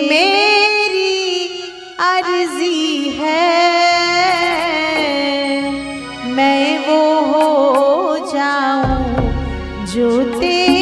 मेरी अर्जी है। मैं वो हो जाऊँ जो तेरी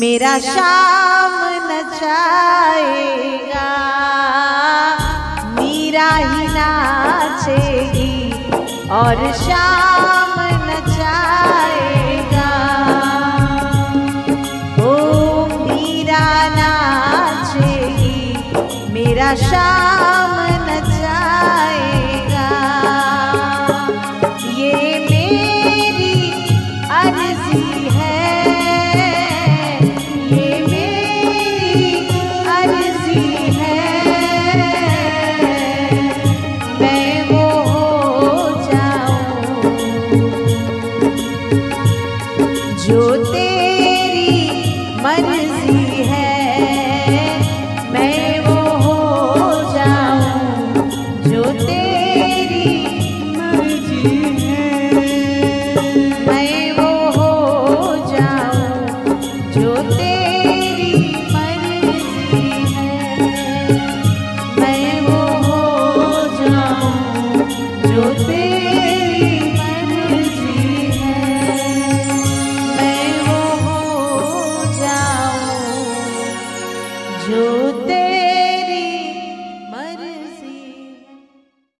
मेरा शाम नचाएगा मीरा ही नाचेगी। और शाम